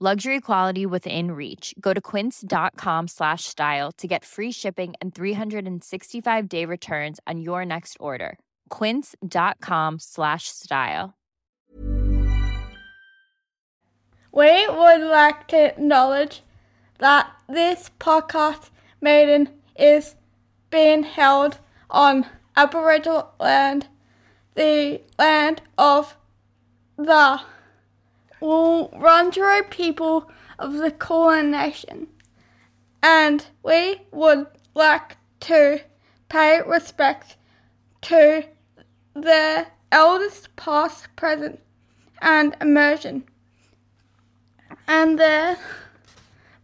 Luxury quality within reach. Go to quince.com slash style to get free shipping and 365 day returns on your next order. Quince.com slash style. We would like to acknowledge that this podcast maiden is being held on Aboriginal land, the land of the Wurundjeri people of the Kulin Nation. And we would like to pay respect to the elders past, present, and emerging, and their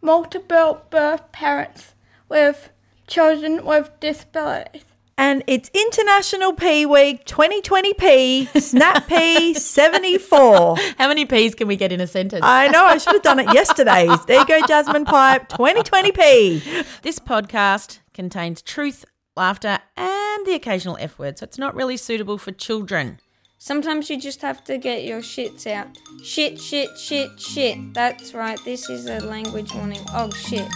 multiple birth parents with children with disabilities. And it's International Pea Week 2020pea, Snap Pea 74. How many P's can we get in a sentence? I know, I should have done it yesterday. There you go, Jasmine Pipe 2020pea. This podcast contains truth, laughter, and the occasional F word, so it's not really suitable for children. Sometimes you just have to get your shits out. Shit, shit, shit, shit. That's right, this is a language warning. Oh, shit.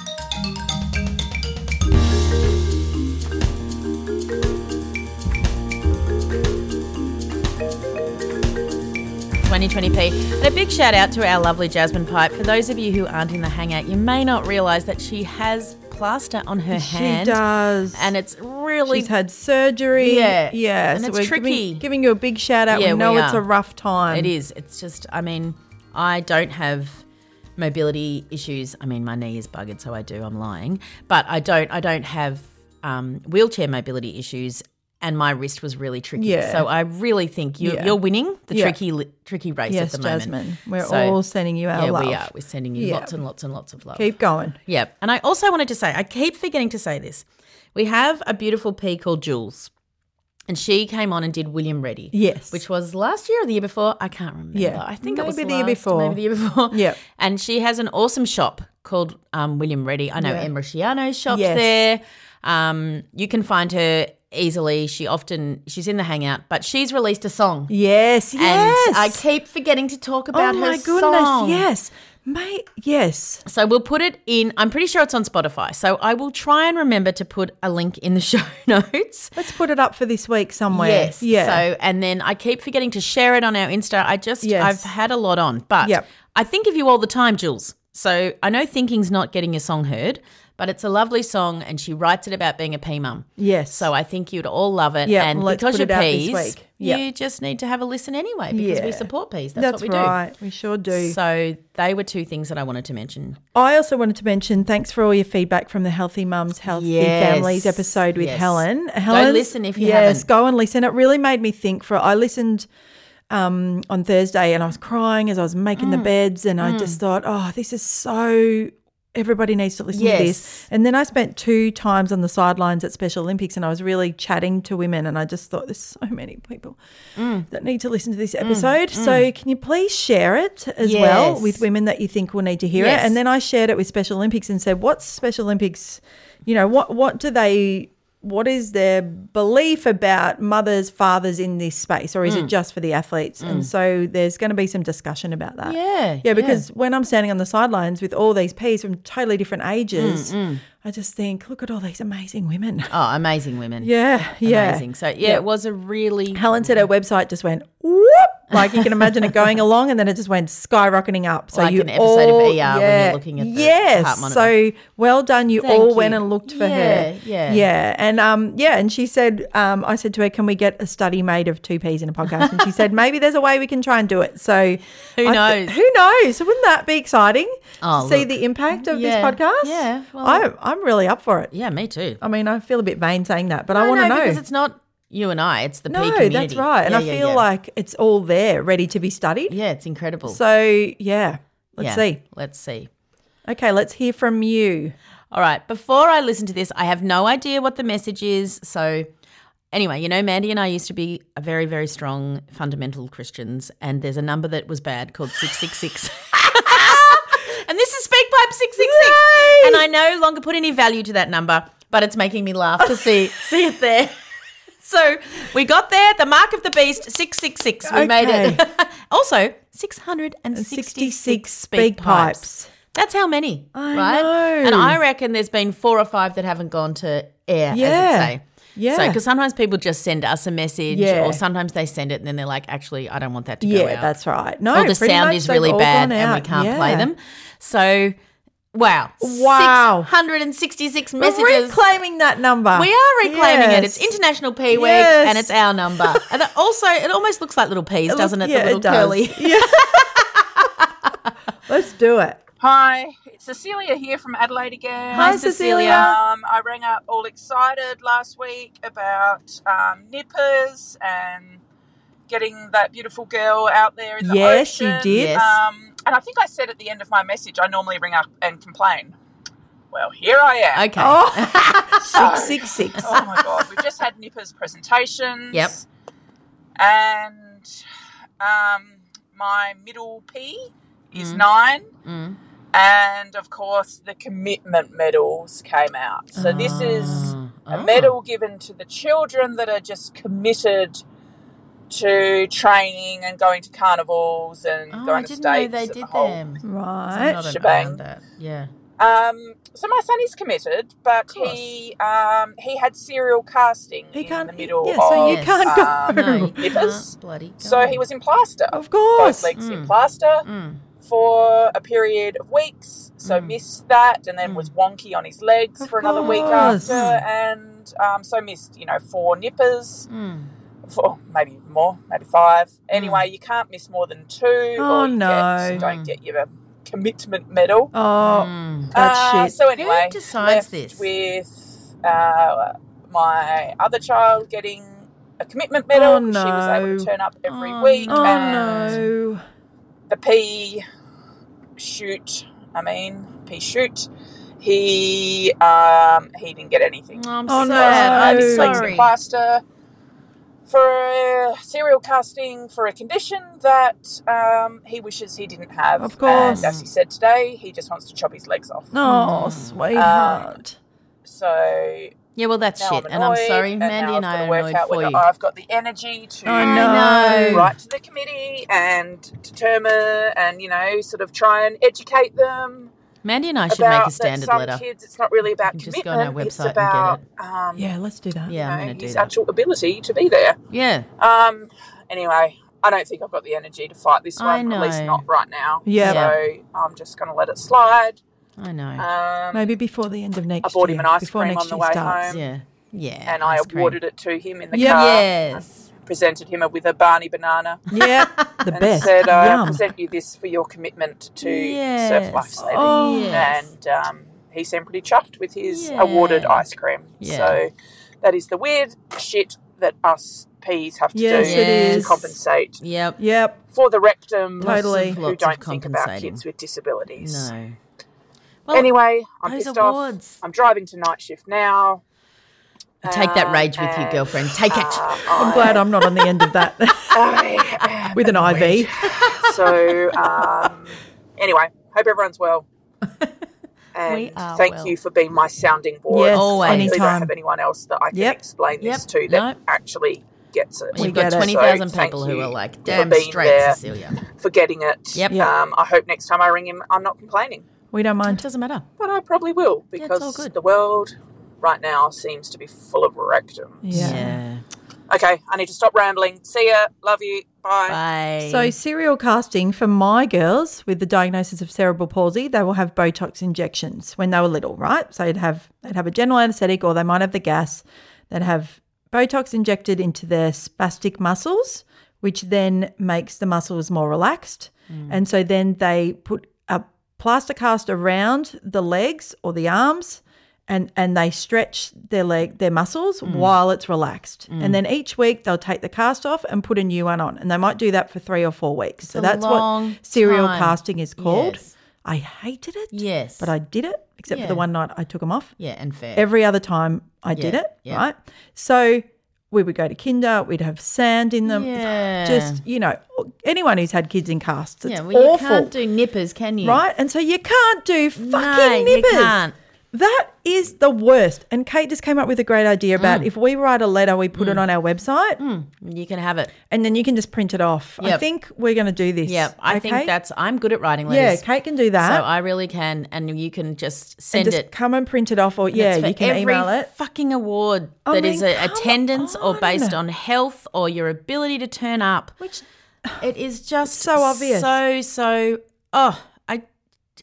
2020pea. And a big shout out to our lovely Jasmine Pipe. For those of you who aren't in the hangout, you may not realise that she has plaster on her hand. She does. And it's really. She's had surgery. Yeah. Yeah. And so it's we're tricky. Giving, giving you a big shout out. Yeah, we know we it's a rough time. It is. It's just, I mean, I don't have mobility issues. I mean, my knee is buggered, so I do. I'm lying, but I don't. I don't have um, wheelchair mobility issues, and my wrist was really tricky. Yeah. So I really think you, Yeah. you're winning the Yeah. tricky, tricky race Yes, at the moment. Jasmine. We're So, all sending you our yeah, love. we are. We're sending you Yeah. lots and lots and lots of love. Keep going. Yeah. And I also wanted to say, I keep forgetting to say this. We have a beautiful pea called Jules. And she came on and did William Ready. Yes. Which was last year or the year before? I can't remember. Yeah. I think it was Maybe the year before. Maybe the year before. Yeah. And she has an awesome shop called um, William Ready. I know Yeah. Emma Shiano's shop's Yes. there. Um, you can find her easily. She often she's in the hangout, but she's released a song. Yes, yes. And I keep forgetting to talk about her. oh her my goodness, song. yes. Mate, yes. So we'll put it in. I'm pretty sure it's on Spotify. So I will try and remember to put a link in the show notes. Let's put it up for this week somewhere. Yes. Yeah. So and then I keep forgetting to share it on our Insta. I just Yes. I've had a lot on, but Yep. I think of you all the time, Jules. So I know thinking's not getting your song heard, but it's a lovely song, and she writes it about being a pea mum. yes. So I think you'd all love it. Yeah, and because you're it out this peas. Yep. you just need to have a listen anyway because we support peas. That's, That's what we do. right. We sure do. So they were two things that I wanted to mention. I also wanted to mention thanks for all your feedback from the Healthy Mums, Healthy Yes. Families episode with Yes. Helen. Go listen if you yes, haven't. go and listen. It really made me think. For I listened um, on Thursday and I was crying as I was making Mm. the beds, and I just thought, oh, this is so. Everybody needs to listen Yes. to this. And then I spent two times on the sidelines at Special Olympics and I was really chatting to women and I just thought there's so many people Mm. that need to listen to this episode. So can you please share it as well with women that you think will need to hear Yes. it? And then I shared it with Special Olympics and said, what's Special Olympics, you know, what what do they what is their belief about mothers, fathers in this space, or is Mm. it just for the athletes? And so there's going to be some discussion about that. Yeah, yeah, because when I'm standing on the sidelines with all these peas from totally different ages, Mm, I just think, look at all these amazing women. Oh, amazing women. Yeah, yeah. Amazing. So yeah, it was a really Helen said her website just went whoop, like you can imagine it going along, and then it just went skyrocketing up. So Like you an episode of all, ER when you're yeah, looking at the yes. heart monitor. So well done, you Thank all you. went and looked for Yeah, her. yeah. yeah, and um, yeah, and she said, um, I said to her, can we get a study made of two peas in a podcast? And she said, maybe there's a way we can try and do it. So Who I knows? who knows? Wouldn't that be exciting? Oh, see look. the impact of Yeah, this podcast. yeah, well- I'm I'm really up for it. Yeah, me too. I mean, I feel a bit vain saying that, but I want to no, know. because it's not you and I; it's the No, community. that's right. And Yeah, I yeah, feel yeah. like it's all there, ready to be studied. yeah, it's incredible. So, yeah, let's see. Let's see. Okay, let's hear from you. All right. Before I listen to this, I have no idea what the message is. So, anyway, you know, Mandy and I used to be a very, very strong fundamental Christians, and there's a number that was bad called 666. and this is SpeakPipe 666. And I no longer put any value to that number, but it's making me laugh to see see it there. So we got there, the mark of the beast, 666. We made it. also, 666 66 speak speak pipes. pipes. That's how many, I right? know. And I reckon there's been four or five that haven't gone to air, Yeah. as it say. Yeah. So, because sometimes people just send us a message, Yeah. or sometimes they send it and then they're like, actually, I don't want that to go out. Yeah, that's right. No, or the pretty sound much is really all bad and we can't play Yeah. them. So, wow. Wow. 666 We're messages. reclaiming that number. We are reclaiming it. It's International Pea Week Yes. and it's our number. and it also, it almost looks like little peas, doesn't it? Yeah, the little it does. curly. Yeah. Let's do it. Hi, it's Cecilia here from Adelaide again. Hi, Cecilia. Um, I rang up all excited last week about um, nippers and getting that beautiful girl out there in the Yes, you ocean. did. Yes. Um, and I think I said at the end of my message, I normally ring up and complain. Well, here I am. Okay. Oh, So- 666. Oh my god, we've just had nippers presentations. Yep. And um, my middle pea is Mm. nine. Mm. And of course, the commitment medals came out. So, this is Ah. a Oh. medal given to the children that are just committed to training and going to carnivals and Oh, I going to didn't know states. they did the whole- them. Right. not shebang. Yeah. Um, so my son is committed, but he um, he had serial casting He in can't. the middle yeah, so you of, can't go. um, No, you Nippers. can't bloody go. So he was in plaster. Of course. Both legs in Mm. plaster Mm. for a period of weeks. So Mm. missed that, and then Mm. was wonky on his legs Of for another week after, and um, so missed you know four nippers, Mm. Four, maybe more, maybe five. Anyway, you can't miss more than two, Oh, or you no. get, don't get your commitment medal. Oh, Mm. that's Uh, shit. So anyway, Who decides left this? with uh, my other child getting a commitment medal. Oh, She was able to turn up every Oh, week, oh and no. the P shoot. I mean, P shoot. He um, he didn't get anything. I'm Oh, sad. no. I'm His legs in sorry. plaster for serial casting for a condition that um, he wishes he didn't have. Of course. And as he said today, he just wants to chop his legs off. Oh, Mm. sweetheart. So Yeah, well, that's now shit. I'm and I'm sorry, and Mandy now and I've I got are to annoyed out for whether you. I've got the energy to I know. write to the committee and determine and you know sort of try and educate them Mandy and I should make a standard some letter. kids it's not really about You commitment just go on our it's website and get about it. um, yeah, let's do that. Yeah, you I'm know, going to do his that. actual ability to be there Yeah. um anyway I don't think I've got the energy to fight this I one at least not right now Yeah. so I'm just going to let it slide I know. um, Maybe before the end of next I bought year. him an ice before cream next on the year way starts. home. yeah. Yeah. and I ice cream. awarded it to him in the Yeah. car Yes. Presented him with a Barney banana Yeah, the and best. said, I Yum. present you this for your commitment to Yes. surf lifesaving. Oh. Yes. And um, he seemed pretty chuffed with his Yeah. awarded ice cream. Yeah. So that is the weird shit that us peas have to Yes, do it is. to compensate Yep. Yep. for the rectum Totally. who Lots don't think about kids with disabilities. No. Well, anyway, I'm pissed awards. off. I'm driving to night shift now. Take that rage with you, girlfriend. Take it. I'm glad I'm not on the end of that I with an IV. So, um, anyway, hope everyone's well. And We are thank well. you for being my sounding board. Yes, Always. I really don't have anyone else that I can Yep. explain this Yep. to that No. actually gets it. We We've got get twenty thousand So people who are like, for damn being straight, there. Cecilia. for getting it. Yep. Yep. Um, I hope next time I ring him, I'm not complaining, We don't mind. It mind. doesn't matter. but I probably will because all good. the world right now seems to be full of rectums. Yeah. Okay, I need to stop rambling. See ya. Love you. Bye. Bye. So serial casting for my girls with the diagnosis of cerebral palsy, they will have Botox injections when they were little, right? So they'd have they'd have a general anaesthetic or they might have the gas. They'd have Botox injected into their spastic muscles, which then makes the muscles more relaxed. Mm. And so then they put a plaster cast around the legs or the arms and and they stretch their leg their muscles mm. while it's relaxed. Mm. And then each week they'll take the cast off and put a new one on. And they might do that for 3 or 4 weeks. so that's what serial time. casting is called. Yes. I hated it. Yes. But I did it except for the one night I took them off. yeah, and fair. Every other time I did it, yeah. right? So we would go to kinder, we'd have sand in them. Yeah. Just, you know, anyone who's had kids in casts, it's yeah, well, you awful. can't do nippers, can you? right? And so you can't do fucking No, you nippers. That is the worst. And Kate just came up with a great idea Mm. about if we write a letter, we put it on our website You can have it. and then you can just print it off. I Yep. think we're going to do this. Yeah, I okay? think that's. I'm good at writing letters. Yeah, letters. Kate can do that. So I really can, and you can just and send just it. come and print it off or, yeah, It's for you can every email it. Fucking award I that is mean, a come attendance or based on. on health or your ability to turn up. Which It is just so obvious. So so. Oh,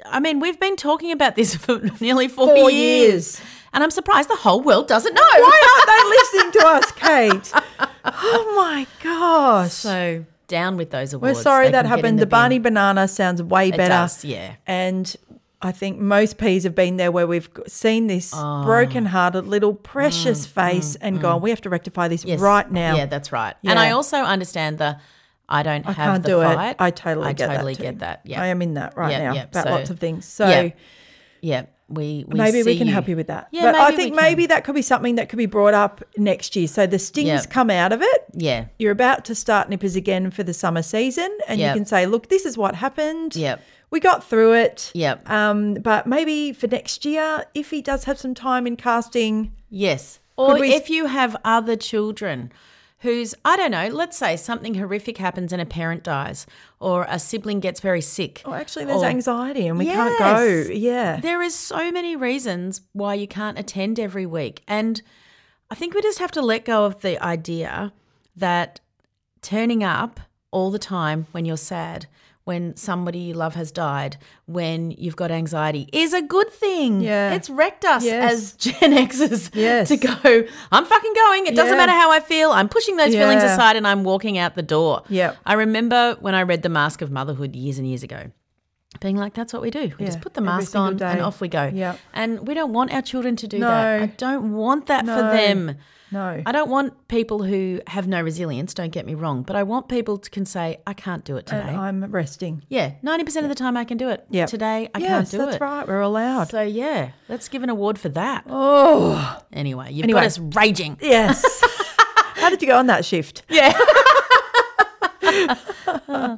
I. Mean, we've been talking about this for nearly four, Four years, years. and I'm surprised the whole world doesn't know. Why aren't they listening to us, Kate? Oh my gosh. So down with those awards. We're sorry They that can get in happened. The, bin. Barney Banana sounds way It better. does, yeah. And I think most peas have been there where we've seen this Oh. broken-hearted little precious mm, face mm, and mm. gone, we have to rectify this Mm, Yes. right now. Yeah, that's right. And I also understand the I don't I have can't the do fight. it. I totally I get totally that. too. get that. Yeah. I am in that right Yeah, now yeah. about So- lots of things. So yeah. yeah. We, we maybe we can help you with that. Yeah, but I think maybe that could be something that could be brought up next year. So the stings Yeah. come out of it. Yeah. You're about to start nippers again for the summer season, and Yep. you can say, "Look, this is what happened. Yep. we got through it. Yep. Um, but maybe for next year, if he does have some time in casting, Yes. Or we- if you have other children who's, I don't know, let's say something horrific happens and a parent dies or a sibling gets very sick. oh, actually, there's or- anxiety and we can't go. Yeah, There is so many reasons why you can't attend every week. And I think we just have to let go of the idea that turning up all the time when you're sad, when somebody you love has died, when you've got anxiety is a good thing. Yeah. It's wrecked us Yes. as Gen Xers Yes. to go, I'm fucking going. It doesn't Yeah. matter how I feel. I'm pushing those feelings aside and I'm walking out the door. Yep. I remember when I read The Mask of Motherhood years and years ago. Being like, that's what we do. We Yeah, just put the mask on and off we go. Yep. And we don't want our children to do No. that. I don't want that for them. No, I don't want people who have no resilience, don't get me wrong, but I want people to can say, I can't do it today. and I'm resting. yeah, 90% of the time I can do it. Yep. Today I yes, can't do that's it. That's right. We're allowed. So yeah, let's give an award for that. oh, Anyway, you've Anyway. got us raging. yes. How did you go on that shift? Yeah.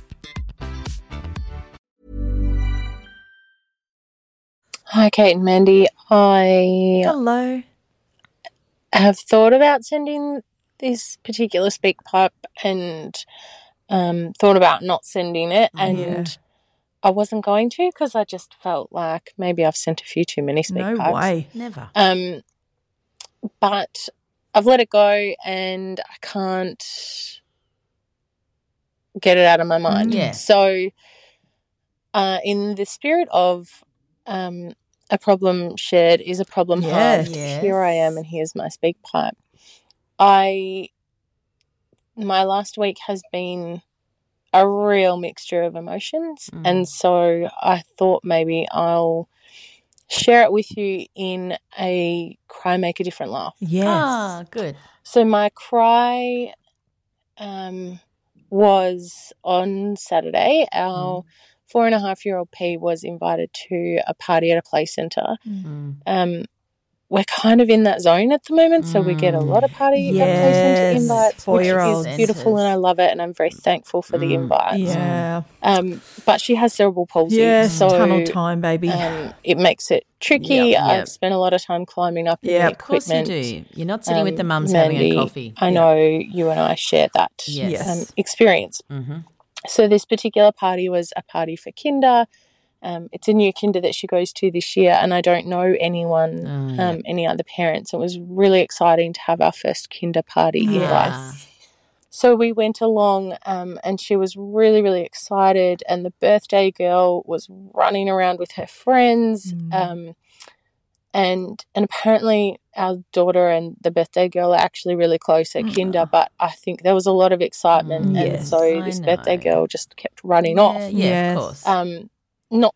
Hi, Kate and Mandy. I Hello. have thought about sending this particular speak pipe and um, thought about not sending it. And I wasn't going to because I just felt like maybe I've sent a few too many speak No pipes. way. Never. Um, but I've let it go and I can't get it out of my mind. Mm. Yeah. So, uh, in the spirit of um, a problem shared is a problem Yes. halved, here I am and here's my speak pipe. I, my last week has been a real mixture of emotions. Mm. And so I thought maybe I'll share it with you in a cry make a different laugh. Yes. Ah, good. So my cry um, was on Saturday. Our four and a half year old pea was invited to a party at a play centre. Mm. Um, we're kind of in that zone at the moment, so we get a lot of party at play centre Yes, invites, which four-year-olds. is beautiful, and I love it, and I'm very thankful for the Mm, invites. Yeah. Um, but she has cerebral palsy, Yes. so tunnel time, baby. um, it makes it tricky. Yep, yep. I've spent a lot of time climbing up in Yep. the Of course you do. You're not sitting with the Um, mums having a coffee. I know you and I share that Yes. um, experience. hmm So this particular party was a party for Kinder. Um, it's a new Kinder that she goes to this year, and I don't know anyone, Oh, yeah. um, any other parents. It was really exciting to have our first Kinder party in life. So we went along, um, and she was really, really excited. And the birthday girl was running around with her friends, Mm. And and apparently our daughter and the birthday girl are actually really close at Kinder. But I think there was a lot of excitement, Mm, and yes, so I this birthday girl just kept running Yeah, off. yeah, Yes. of course. Um, not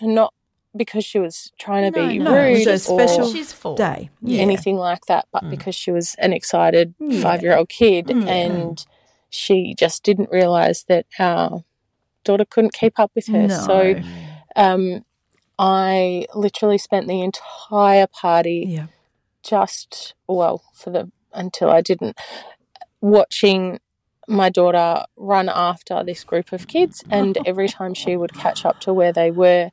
not because she was trying to No, be no, rude it's a or special She's four. Day. Yeah. anything like that, but Mm. because she was an excited Yeah. five year old kid Mm. and she just didn't realize that our daughter couldn't keep up with her. No. So um, I literally spent the entire party yeah. just, well, for the until I didn't, watching my daughter run after this group of kids. And every time she would catch up to where they were,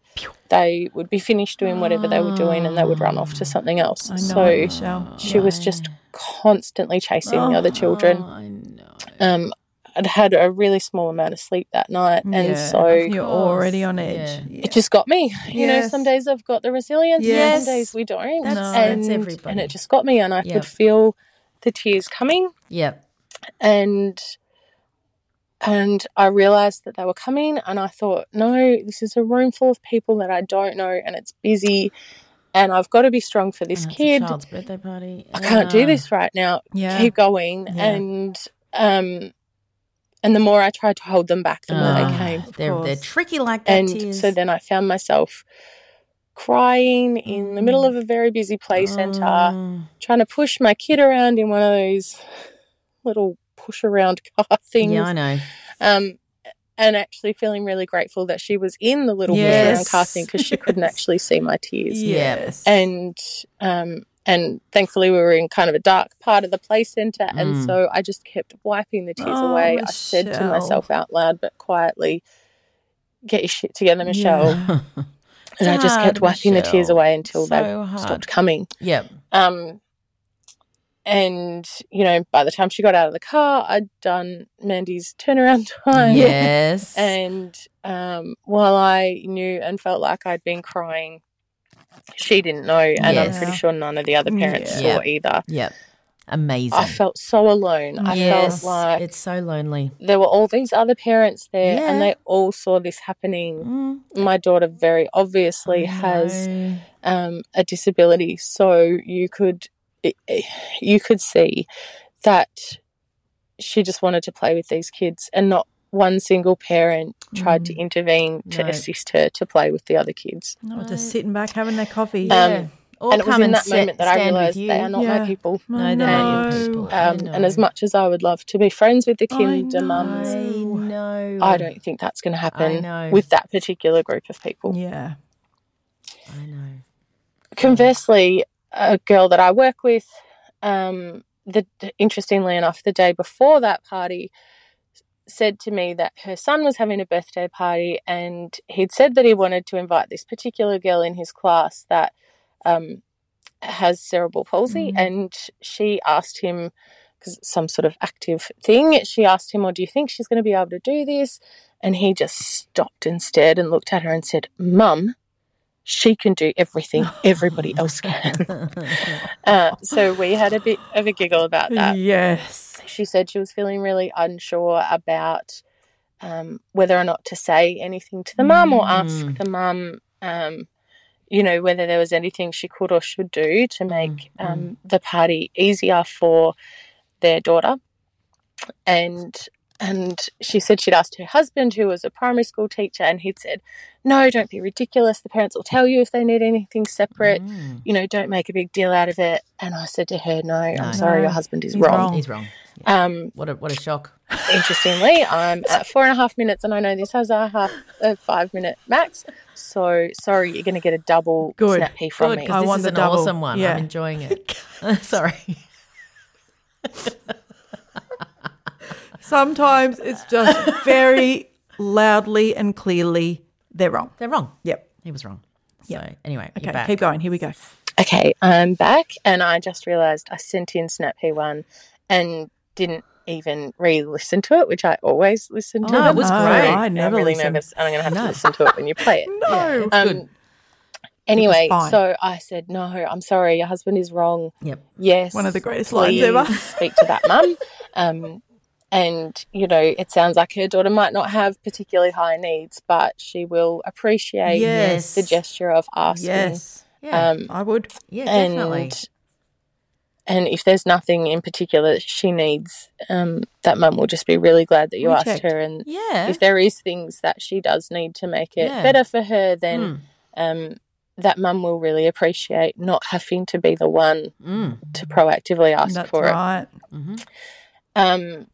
they would be finished doing whatever they were doing and they would run off to something else. I know, so she was just constantly chasing the other children. Oh, I know. Um, I'd had a really small amount of sleep that night, and Yeah, so you're already on edge. Yeah. it just got me. You know, some days I've got the resilience, Yes. some days we don't. That's- No. and, that's everybody. and it just got me, and I Yep. could feel the tears coming, Yep. and and I realized that they were coming, and I thought, no, this is a room full of people that I don't know, and it's busy, and I've got to be strong for this And kid. A child's birthday party. I can't do this right now. Yeah. Keep going. Yeah. And um and the more I tried to hold them back, the more Ah, they came. They're, they're tricky like that. And tears. so then I found myself crying in the middle of a very busy play centre, Oh. trying to push my kid around in one of those little push around car things. Yeah, I know. Um and actually feeling really grateful that she was in the little push around car thing because she couldn't actually see my tears. Yes. and um and thankfully we were in kind of a dark part of the play center and Mm. so i just kept wiping the tears Oh, away i said to myself out loud but quietly get your shit together michelle Yeah. and i just kept wiping the tears away until So they hard. stopped coming Yep. um and you know by the time she got out of the car i'd done mandy's turnaround time Yes. and um, while I knew and felt like I'd been crying, she didn't know, and I'm pretty sure none of the other parents Yeah. saw either. Yep. Amazing. I felt so alone. I yes. felt like it's so lonely. there were all these other parents there, Yeah. and they all saw this happening. Mm, My daughter very obviously I has um, a disability, so you could you could see that she just wanted to play with these kids, and not one single parent tried to intervene to Mm. No. assist her to play with the other kids. Or just sitting back having their coffee. Yeah. Um, Or and it was in that sit- moment that I realised they are not Yeah. my people. No, they're not your people. Um, and as much as I would love to be friends with the I Kinder mums, I. I don't think that's going to happen with that particular group of people. Yeah. I know. Conversely, a girl that I work with, um, the interestingly enough, the day before that party, said to me that her son was having a birthday party, and he'd said that he wanted to invite this particular girl in his class that um, has cerebral palsy, and she asked him because some sort of active thing. She asked him, "Well, do you think she's going to be able to do this?" And he just stopped and stared and looked at her and said, Mum, she can do everything everybody else can. uh, so we had a bit of a giggle about that. Yes. She said she was feeling really unsure about um, whether or not to say anything to the mum or ask Mm. the mum, um, you know, whether there was anything she could or should do to make Mm, um, the party easier for their daughter. And and she said she'd asked her husband, who was a primary school teacher, and he'd said, "No, don't be ridiculous. The parents will tell you if they need anything separate. Mm. You know, don't make a big deal out of it." And I said to her, "No, No. I'm sorry, No, your husband is he's wrong." wrong. He's wrong. Um, What a what a shock. interestingly, I'm at four and a half minutes, and I know this has a half a five minute max. So sorry, you're going to get a double Good. snap pea from Good, me. because I this want is the an double. awesome one. Yeah. I'm enjoying it. Sorry. Sometimes it's just very loudly and clearly they're wrong. They're wrong. Yep. He was wrong. So anyway, you're Okay, back. keep going. Here we go. Okay, I'm back, and I just realised I sent in Snap P1 and didn't even re-listen to it, which I always listen to. No, it was No, great. I And never I'm really listen. nervous, and I'm going to have No. to listen to it when you play it. No. Yeah, it's good. Um, anyway, so I said, "No, I'm sorry, your husband is wrong. Yep. Yes, One of the greatest lines ever. speak to that mum. Um, and you know, it sounds like her daughter might not have particularly high needs, but she will appreciate Yes. the gesture of asking. Yes. Yeah. Um, I would. yeah, definitely. and and if there's nothing in particular that she needs, um, that mum will just be really glad that you We asked checked. her. And yeah. if there is things that she does need to make it Yeah. better for her, then Mm, um, that mum will really appreciate not having to be the one mm, to proactively ask That's for right. it. Um,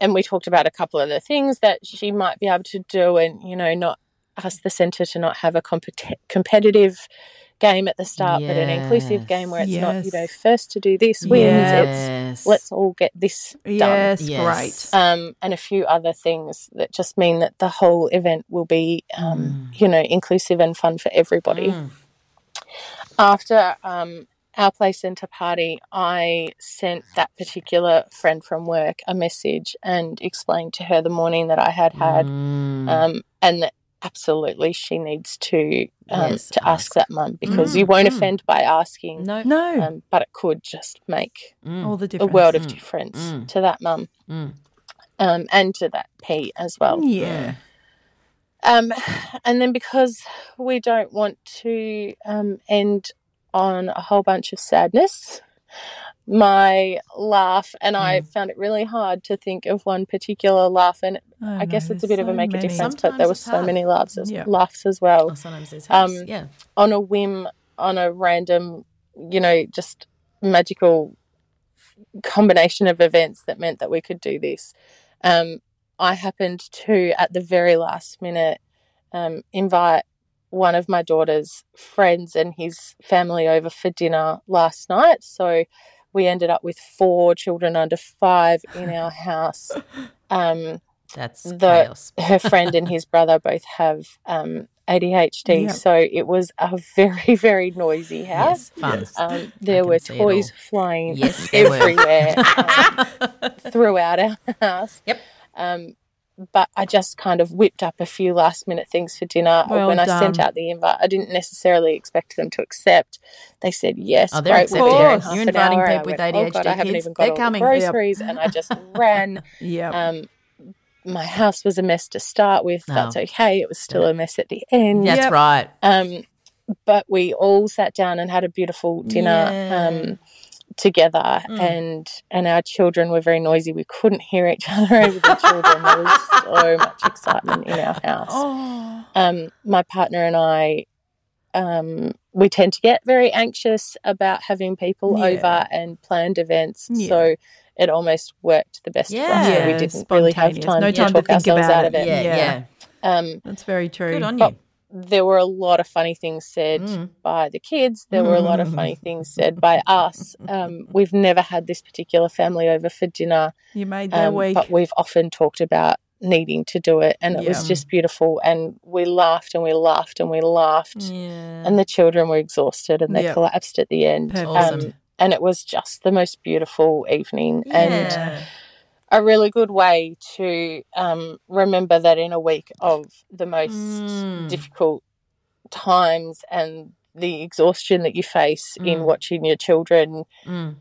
and we talked about a couple of the things that she might be able to do, and you know, not ask the centre to not have a compet- competitive game at the start, but an inclusive game where it's not, you know, first to do this wins. Yes. It's let's all get this done. Yes, Yes. great. Um, and a few other things that just mean that the whole event will be, um, you know, inclusive and fun for everybody. Mm. After um, our play centre party, I sent that particular friend from work a message and explained to her the morning that I had had, Mm. um, and that absolutely she needs to um, Yes, to ask, ask. that mum because Mm, you won't mm. offend by asking, no. No. um, but it could just make Mm. All the a difference. world of Mm, difference mm. to that mum Mm. um, and to that pea as well. Yeah. Um, and then because we don't want to um, end on a whole bunch of sadness, my laugh, and I found it really hard to think of one particular laugh, and I, guess know, it's a bit of a there's make a difference, many. but there were so hard. many laughs as, Yeah. laughs as well. Oh, sometimes there's Um, yeah. On a whim, on a random, you know, just magical combination of events that meant that we could do this. Um, I happened to, at the very last minute, um, invite one of my daughter's friends and his family over for dinner last night. So we ended up with four children under five in our house. Um, That's the- chaos. her friend and his brother both have um, ADHD, Yep. so it was a very, very noisy house. Yes, fun. Yes. Um, there were toys flying Yes, everywhere um, throughout our house. Yep. Um, but I just kind of whipped up a few last minute things for dinner. Well when I sent out the invite, I didn't necessarily expect them to accept. They said yes, Oh, they're great, we'll be there in accepting. half You're inviting hour." And I people with went, "Oh, God, I ADHD haven't kids. even got They're all coming." the Yep. groceries, and I just ran. Yeah. Um, my house was a mess to start with. That's Oh. okay. It was still a mess at the end. That's Yep. right. Um, but we all sat down and had a beautiful dinner Yeah. um, together, Mm. and and our children were very noisy. We couldn't hear each other over the children. There was so much excitement in our house. Oh. Um, my partner and I. Um, we tend to get very anxious about having people Yeah. over and planned events. Yeah. So it almost worked the best for us. Yeah. We didn't really have time, No to time to talk think ourselves about out it. of it. Yeah, Yeah. yeah. Um, That's very true. Good on But- you. There were a lot of funny things said Mm. by the kids. There were a lot of funny things said by us. Um, we've never had this particular family over for dinner, You made their um, week. but we've often talked about needing to do it, and it was just beautiful. And we laughed and we laughed and we laughed, Yeah. and the children were exhausted and they Yep. collapsed at the end. Awesome. Um, and it was just the most beautiful evening. And Yeah. A really good way to um, remember that in a week of the most Mm. difficult times and the exhaustion that you face in Mm. watching your children Mm.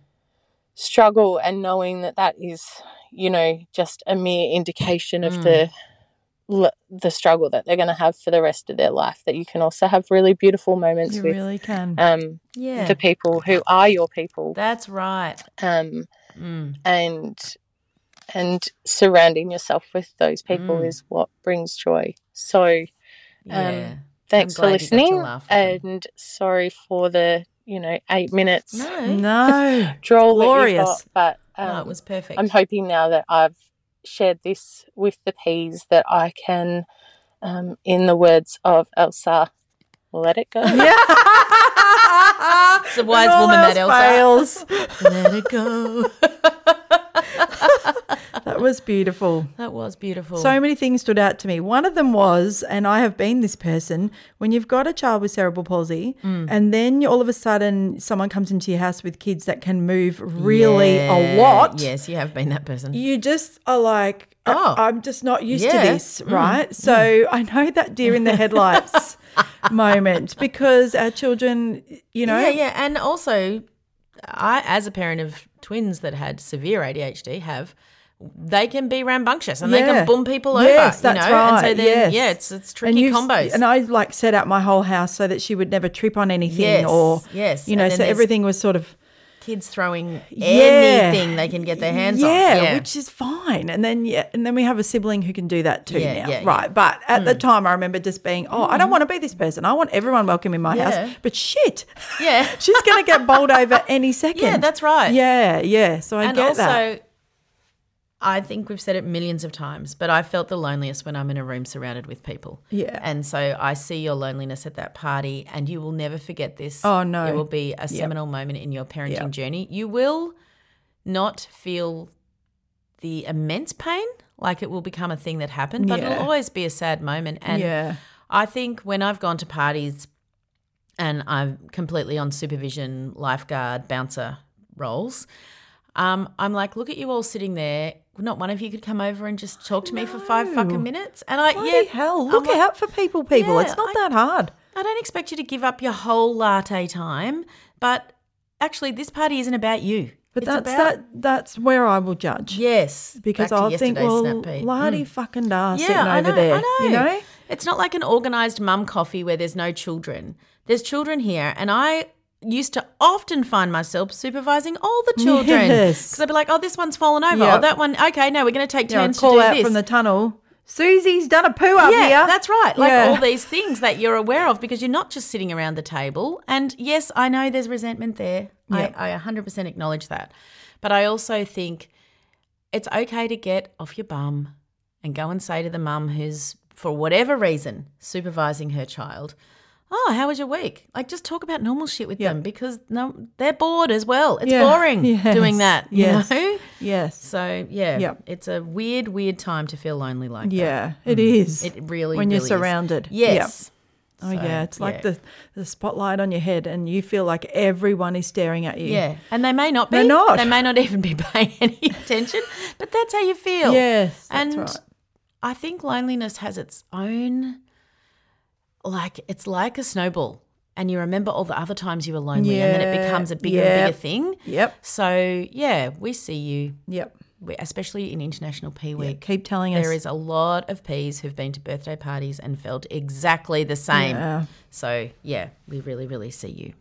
struggle and knowing that that is you know just a mere indication of Mm. the the struggle that they're going to have for the rest of their life that you can also have really beautiful moments You with really can. um Yeah. the people who are your people That's right. um Mm. and and surrounding yourself with those people Mm. is what brings joy so Yeah. thanks for glad you got to listening laugh with them. and sorry for the you know eight minutes No. No. droll that Glorious. got, but um, no, it was perfect. I'm hoping now that I've shared this with the peas that I can, um, in the words of Elsa, let it go. Yeah. It's a wise When woman, that else Elsa. fails. Let it go. That was beautiful. that was beautiful. So many things stood out to me. One of them was, and I have been this person, when you've got a child with cerebral palsy, Mm. and then all of a sudden someone comes into your house with kids that can move really a lot. Yes, you have been that person. You just are like, "I- Oh. I'm just not used Yeah. to this, Mm. right? So I know that deer in the headlights moment because our children, you know, Yeah, yeah. And also, I, as a parent of twins that had severe ADHD, have they can be rambunctious and they can boom people over. Yes, you that's know? And so right, then, yes. yeah, it's it's and tricky you've- combos. And I like set out my whole house so that she would never trip on anything Yes, or, yes. you know, so everything was sort of Kids throwing Yeah. anything they can get their hands on. yeah, which is fine. And then yeah, and then we have a sibling who can do that too Yeah, now, yeah, right? yeah. Mm. But at the time, I remember just being, oh, I don't want to be this person. I want everyone welcome in my Yeah. house. But shit, Yeah. she's going to get bowled over any second. Yeah, that's right. Yeah, yeah. So I and get also, that. I think we've said it millions of times, but I felt the loneliest when I'm in a room surrounded with people. Yeah. And so I see your loneliness at that party, and you will never forget this. Oh, no. It will be a seminal moment in your parenting Yep. journey. You will not feel the immense pain, like it will become a thing that happened, but Yeah. it'll always be a sad moment. And yeah, I think when I've gone to parties and I'm completely on supervision, lifeguard, bouncer roles, um, I'm like, look at you all sitting there. Not one of you could come over and just talk to me for five fucking minutes. And I, bloody yeah, hell, look like, out for people. People, Yeah, it's not I- that hard. I don't expect you to give up your whole latte time, but actually, this party isn't about you. But It's that's about- that. That's where I will judge. Yes, because I'll think, well, lardy Mm. fucking da Yeah, sitting over I know, there. I know. You know, It's not like an organized mum coffee where there's no children. There's children here, and I used to often find myself supervising all the children Yes. because I'd be like, "Oh, this one's fallen over. Yep. Oh, that one. Okay, no, we're going to take Yeah, turns call to do out this." from the tunnel. Susie's done a poo up yeah, here. that's right. Like Yeah. all these things that you're aware of because you're not just sitting around the table. And yes, I know there's resentment there. Yep. I, I 100% acknowledge that. But I also think it's okay to get off your bum and go and say to the mum who's, for whatever reason, supervising her child, Oh, how was your week? Like, just talk about normal shit with Yep. them because no, they're bored as well. It's Yeah. boring Yes. doing that, you Yes. know? Yes. So, yeah, Yep. it's a weird, weird time to feel lonely like that. Yeah, it is. It really, is. when you're is. surrounded. Yes. Yep. Oh So, yeah, it's like yeah. the the spotlight on your head, and you feel like everyone is staring at you. Yeah, and they may not be. They're not. They may not even be paying any attention, but that's how you feel. Yes, that's and right. I think loneliness has its own, like it's like a snowball, and you remember all the other times you were lonely, and then it becomes a bigger yep. and bigger thing. Yep. So yeah, we see you, Yep. we- especially in International Pea Week. Keep telling us. There is a lot of peas who've been to birthday parties and felt exactly the same. Yeah. So yeah, we really, really see you.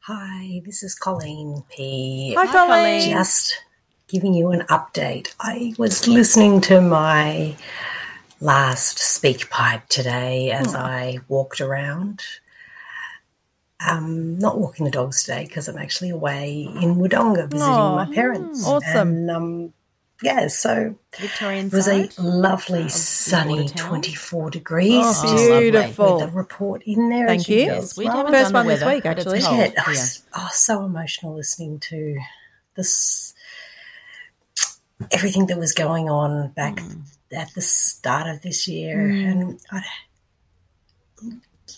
Hi, this is Colleen P. Hi, Colleen. Just giving you an update. I was listening to my last speak pipe today as I walked around. Um, not walking the dogs today because I'm actually away in Wodonga visiting my Oh, parents. awesome. And um, yeah, so Victorian it was a side. lovely sunny 24 degrees. Oh, beautiful. With the report in there. Thank you you. Yes, we haven't First one this week, actually. Yeah, I was oh, so emotional listening to this everything that was going on back hmm. at the start of this year, hmm. and I'd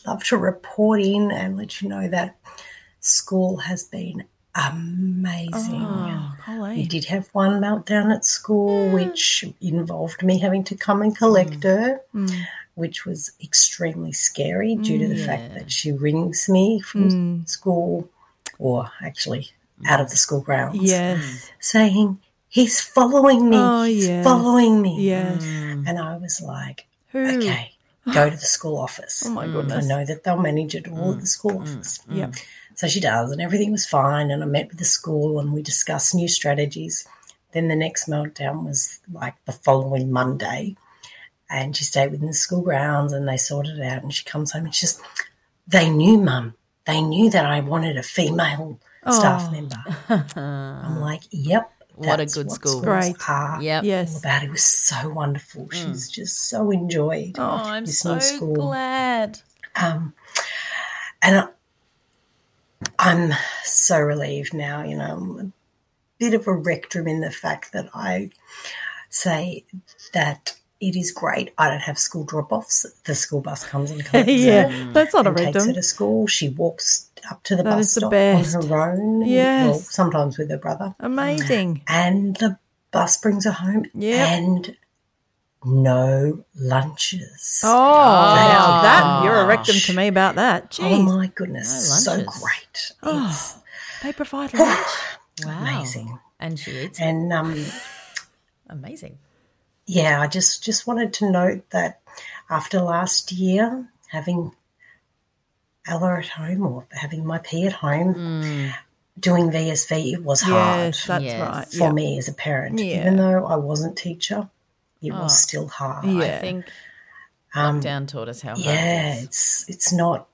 love to report in and let you know that school has been amazing. Oh, We did have one meltdown at school, hmm. which involved me having to come and collect her, which was extremely scary due to the fact that she rings me from school, or actually out of the school grounds, Yes. saying, He's following me. Oh, He's following me. Yes. Mm. And I was like, Who? Okay, go to the school office. Oh, my mm. goodness. I know that they'll manage it all at the mm. school office. Yeah. So she does, and everything was fine. And I met with the school and we discussed new strategies. Then the next meltdown was like the following Monday. And she stayed within the school grounds and they sorted it out. And she comes home and she says, They knew, mum. They knew that I wanted a female staff oh. member. I'm like, Yep. What a good what school. Great. Are Yep. Yes. all about. It was so wonderful. She's just so enjoyed Oh, I'm this so new school. glad. Um, and I, I'm so relieved now. You know, I'm a bit of a rectum in the fact that I say that it is great. I don't have school drop offs. The school bus comes and collects her yeah, that's not a and takes her to school. She walks up to the That bus is the stop on her own. Yes. Well, sometimes with her brother. Amazing. And the bus brings her home. Yep. And no lunches. Oh, wow. Oh. That, you're a rectum to me about that. Jeez. Oh my goodness, No so great. Oh. It's They provide lunch. Wow. amazing. And she eats. And um, Amazing. Yeah, I just just wanted to note that after last year, having Ella at home or having my P at home, doing VSV, it was hard yes, that's Yes. right. for yeah. me as a parent. Yeah. Even though I wasn't teacher, it Oh. was still hard. Yeah. I think Um, lockdown taught us how hard yeah, it is. it's it's not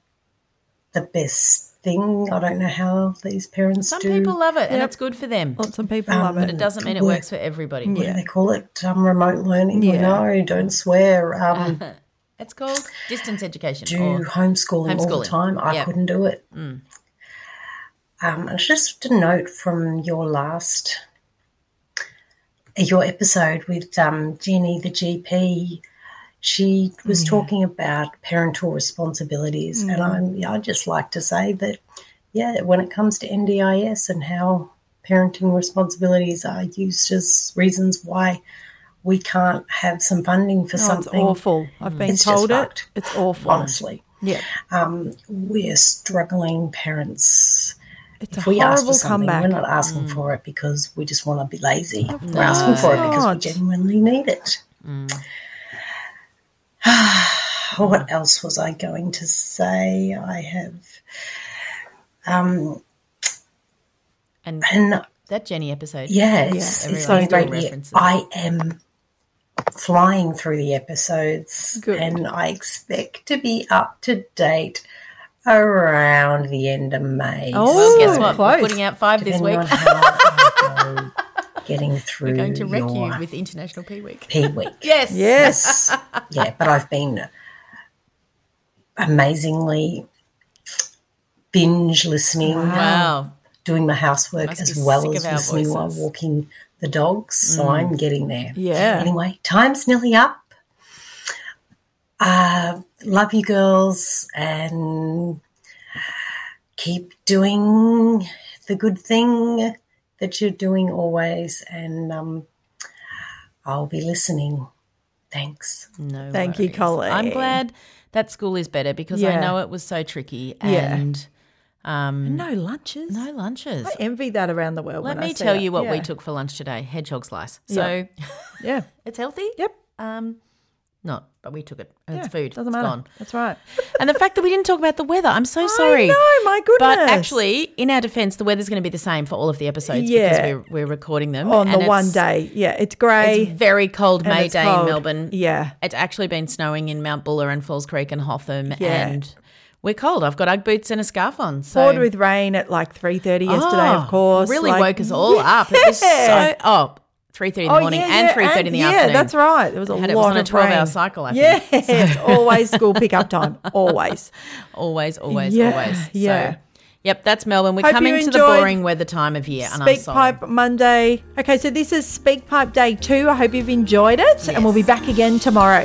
the best thing. I don't know how these parents Some do. people love it and it's good for them. Lots of people Um, love it, But it. doesn't mean it works for everybody. Yeah. they call it? Um, remote learning. Yeah. No, don't swear. Um, It's called distance education. do or- homeschooling, all the time. I Yeah. couldn't do it. Um, and just a note from your last, your episode with um, Jenny, the GP. She was mm. talking about parental responsibilities, and mm. I'm, yeah, I'd just like to say that, yeah, when it comes to NDIS and how parenting responsibilities are used as reasons why we can't have some funding for Oh, it's something, awful. I've been It's told it. fucked. It's awful. honestly Yeah. um, we're struggling parents. It's If a we ask for horrible something, comeback. we're not asking mm. for it because we just want to be lazy. We're asking for it because we genuinely need it. what else was I going to say? I have, um, And and that Jenny episode. yeah, it's, Yeah, it's still great. Yeah. I am flying through the episodes, Good. and I expect to be up to date around the end of May. Oh, Well, guess what? close. We're putting out five this depending week. on how I go getting through We're going to wreck your you with International Pea Week. Pea week. Yes. Yes. yeah, but I've been amazingly binge listening, Wow. doing my housework Must as well as listening while voices. Mm. walking the dogs. So I'm getting there. Yeah. Anyway, time's nearly up. Uh, love you girls and keep doing the good thing that you're doing always. And um, I'll be listening. Thanks. No. Thank you, worries. Colleen. I'm glad that school is better because I know it was so tricky Yeah. and um, No lunches. no lunches. I envy that around the world. Let when me see tell it. you what we took for lunch today: hedgehog slice. So Yeah. it's healthy. Yep. Um, not, but we took it. It's food. Doesn't It's matter. gone. That's right. And the fact that we didn't talk about the weather, I'm so sorry. Know, my goodness. But actually, in our defence, the weather's going to be the same for all of the episodes Yeah. because we're, we're recording them on and the one it's- day. Yeah, it's grey. It's very cold and May it's day cold. in Melbourne. Yeah. It's actually been snowing in Mount Buller and Falls Creek and Hotham, Yeah. and we're cold. I've got UGG boots and a scarf on. So Poured with rain at like three thirty yesterday. Oh, of ah, course, really like- woke us all up. It was so Yeah. Oh. 3.30 in the Oh, morning yeah, and 3.30 in the yeah, afternoon. that's right. There was a Had it was on a of 12 hour cycle, I Yeah, think. it's always school pickup time. Always. Always, always, Yeah, always. yeah. So, yep, that's Melbourne. We're Hope coming to the boring weather time of year. and I'm Speak. Pipe Monday. Okay, so this is SpeakPipe Day 2. I hope you've enjoyed it, and we'll be back again tomorrow.